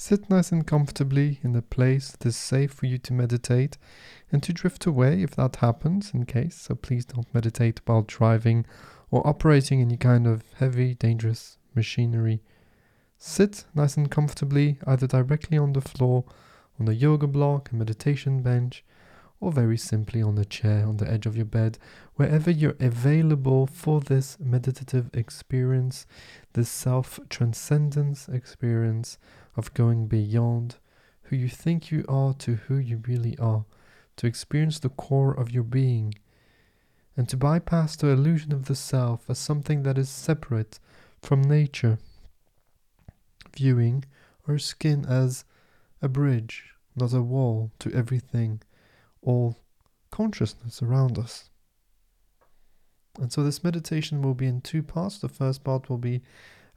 Sit nice and comfortably in a place that is safe for you to meditate and to drift away if that happens in case, so please don't meditate while driving or operating any kind of heavy, dangerous machinery. Sit nice and comfortably either directly on the floor, on a yoga block, a meditation bench, or very simply on a chair on the edge of your bed, wherever you're available for this meditative experience, this self transcendence experience of going beyond who you think you are to who you really are, to experience the core of your being, and to bypass the illusion of the self as something that is separate from nature, viewing our skin as a bridge, not a wall to everything, all consciousness around us. And so this meditation will be in two parts. The first part will be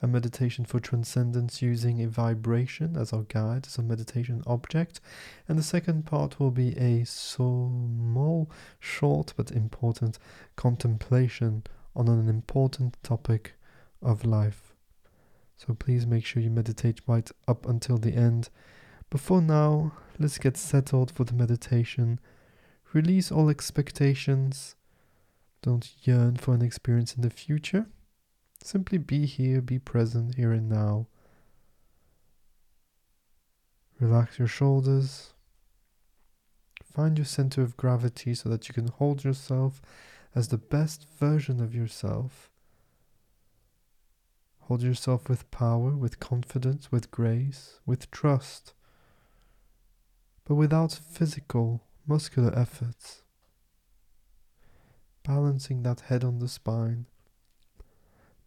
a meditation for transcendence using a vibration as our guide, as a meditation object. And the second part will be a small, short, but important contemplation on an important topic of life. So please make sure you meditate right up until the end. Before now, let's get settled for the meditation. Release all expectations. Don't yearn for an experience in the future. Simply be here, be present here and now. Relax your shoulders. Find your center of gravity so that you can hold yourself as the best version of yourself. Hold yourself with power, with confidence, with grace, with trust, but without physical, muscular efforts. Balancing that head on the spine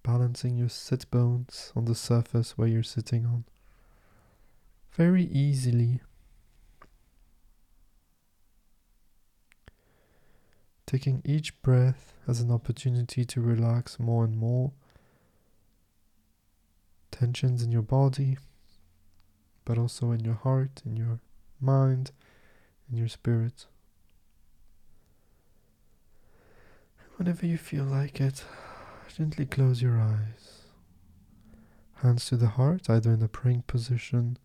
balancing your sit bones on the surface where you're sitting on. Very easily. Taking each breath as an opportunity to relax more and more. Tensions in your body, but also in your heart, in your mind, in your spirit. Whenever you feel like it, Gently close your eyes. Hands to the heart, either in a praying position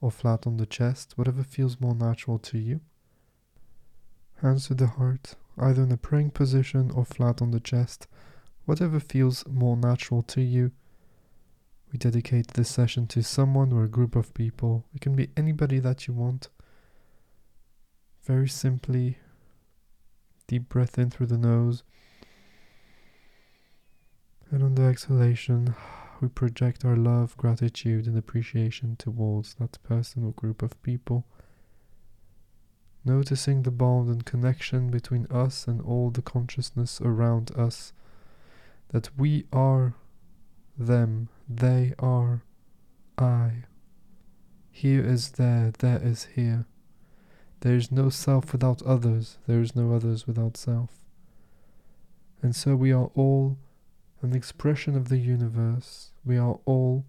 or flat on the chest, whatever feels more natural to you. Hands to the heart, either in a praying position or flat on the chest, whatever feels more natural to you. We dedicate this session to someone or a group of people. It can be anybody that you want. Very simply, deep breath in through the nose. And on the exhalation, we project our love, gratitude, and appreciation towards that person or group of people. noticing the bond and connection between us and all the consciousness around us, that we are them, they are I. Here is there, there is here. There is no self without others, there is no others without self. And so we are all an expression of the universe, we are all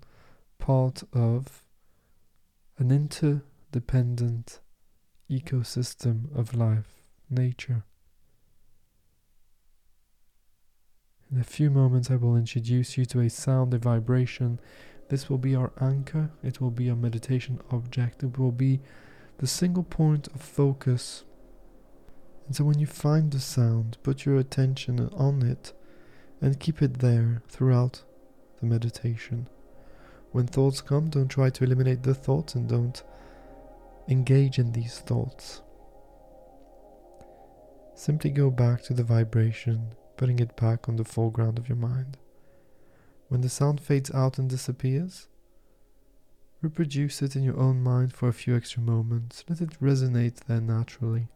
part of an interdependent ecosystem of life, nature. In a few moments, I will introduce you to a sound, a vibration. This will be our anchor, it will be our meditation object, it will be the single point of focus. And so, when you find the sound, put your attention on it and keep it there throughout the meditation. When thoughts come, don't try to eliminate the thoughts and don't engage in these thoughts. Simply go back to the vibration, putting it back on the foreground of your mind. When the sound fades out and disappears, reproduce it in your own mind for a few extra moments. Let it resonate there naturally.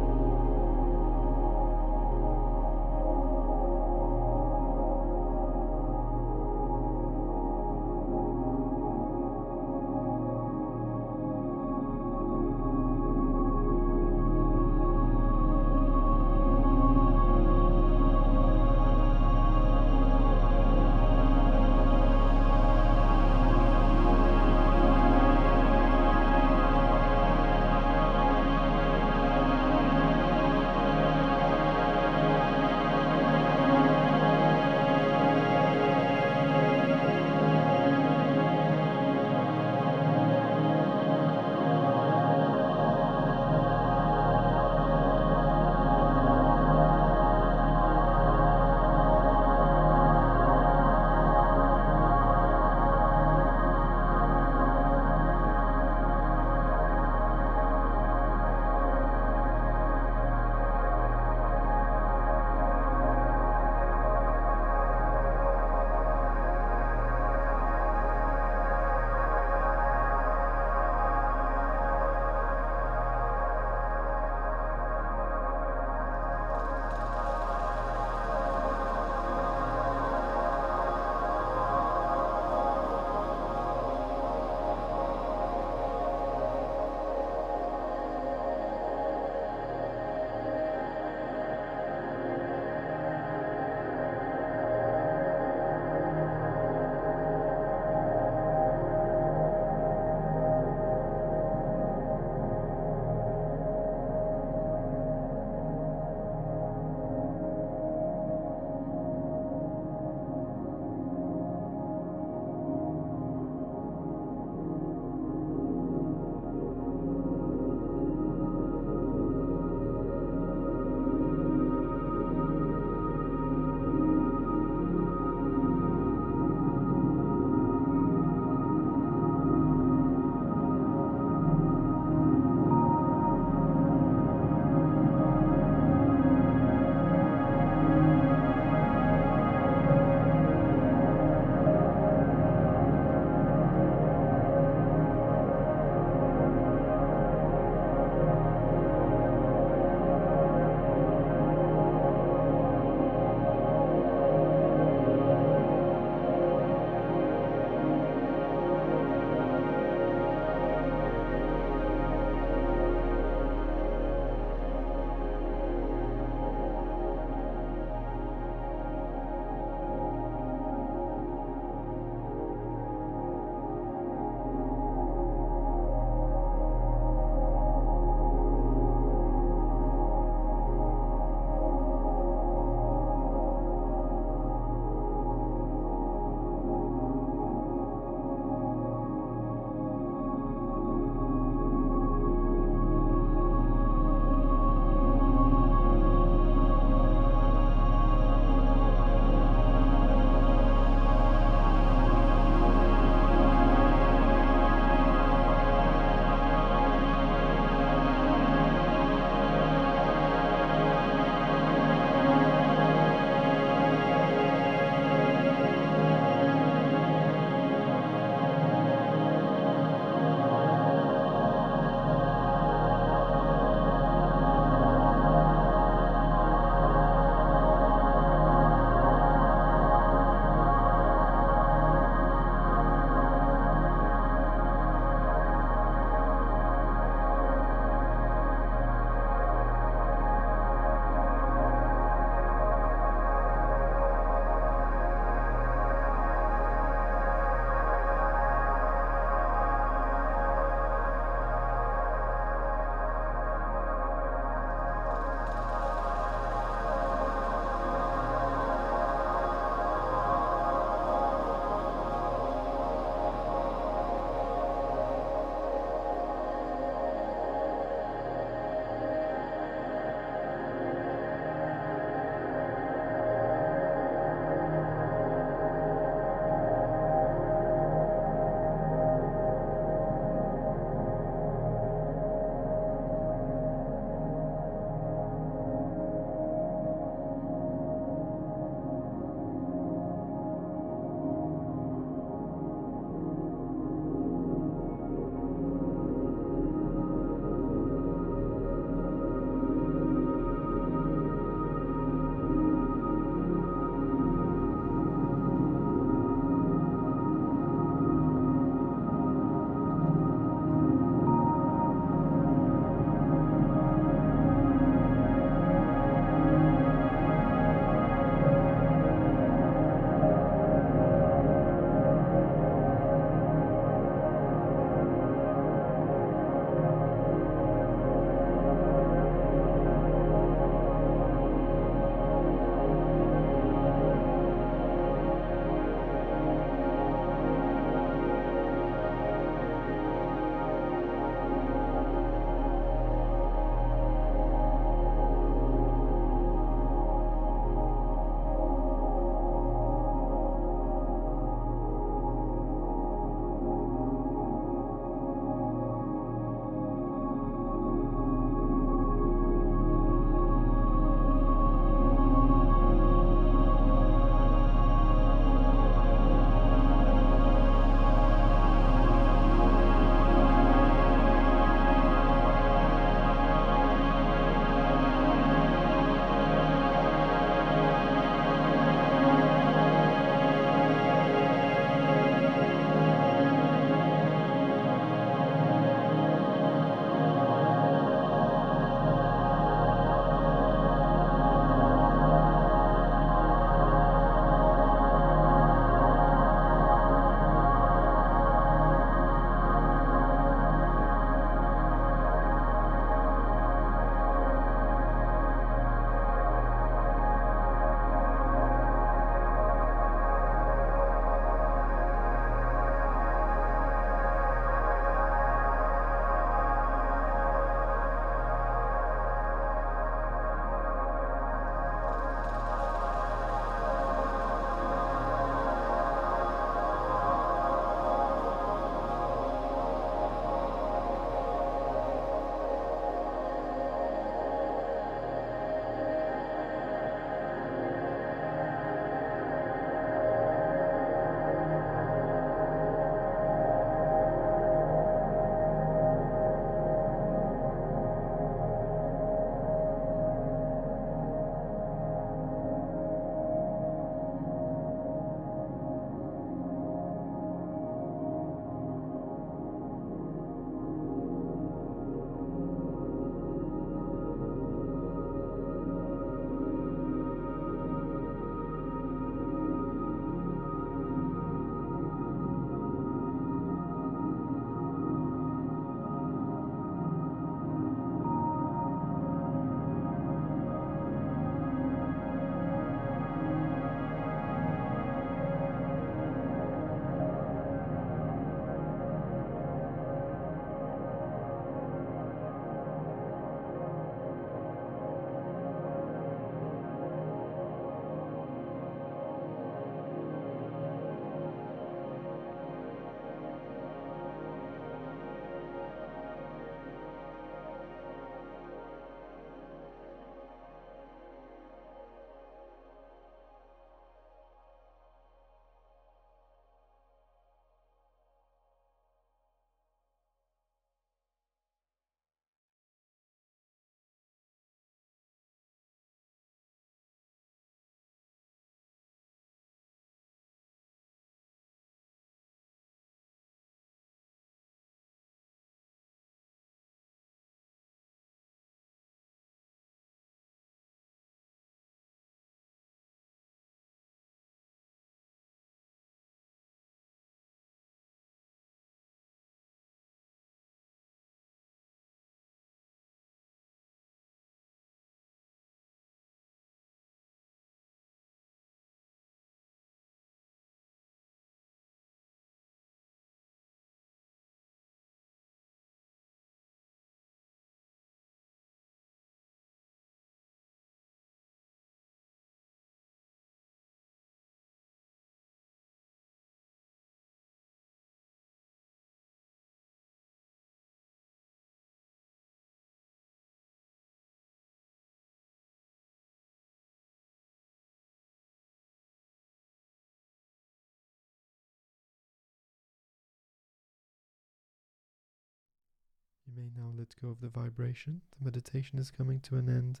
May now let go of the vibration. The meditation is coming to an end.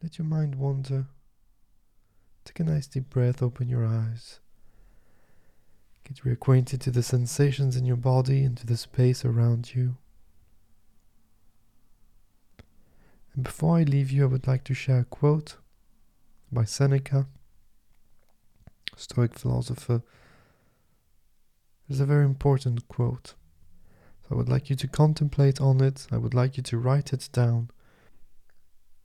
Let your mind wander. Take a nice deep breath, open your eyes. Get reacquainted to the sensations in your body and to the space around you. And before I leave you, I would like to share a quote by Seneca, Stoic philosopher. It's a very important quote. I would like you to contemplate on it. I would like you to write it down.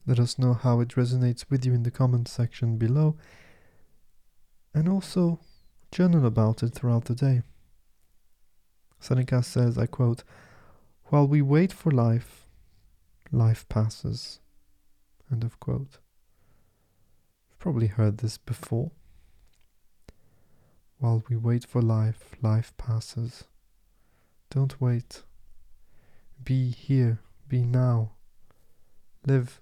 Let us know how it resonates with you in the comment section below. And also journal about it throughout the day. Seneca says, I quote, While we wait for life, life passes. End of quote. You've probably heard this before. While we wait for life, life passes. Don't wait. Be here, be now. Live.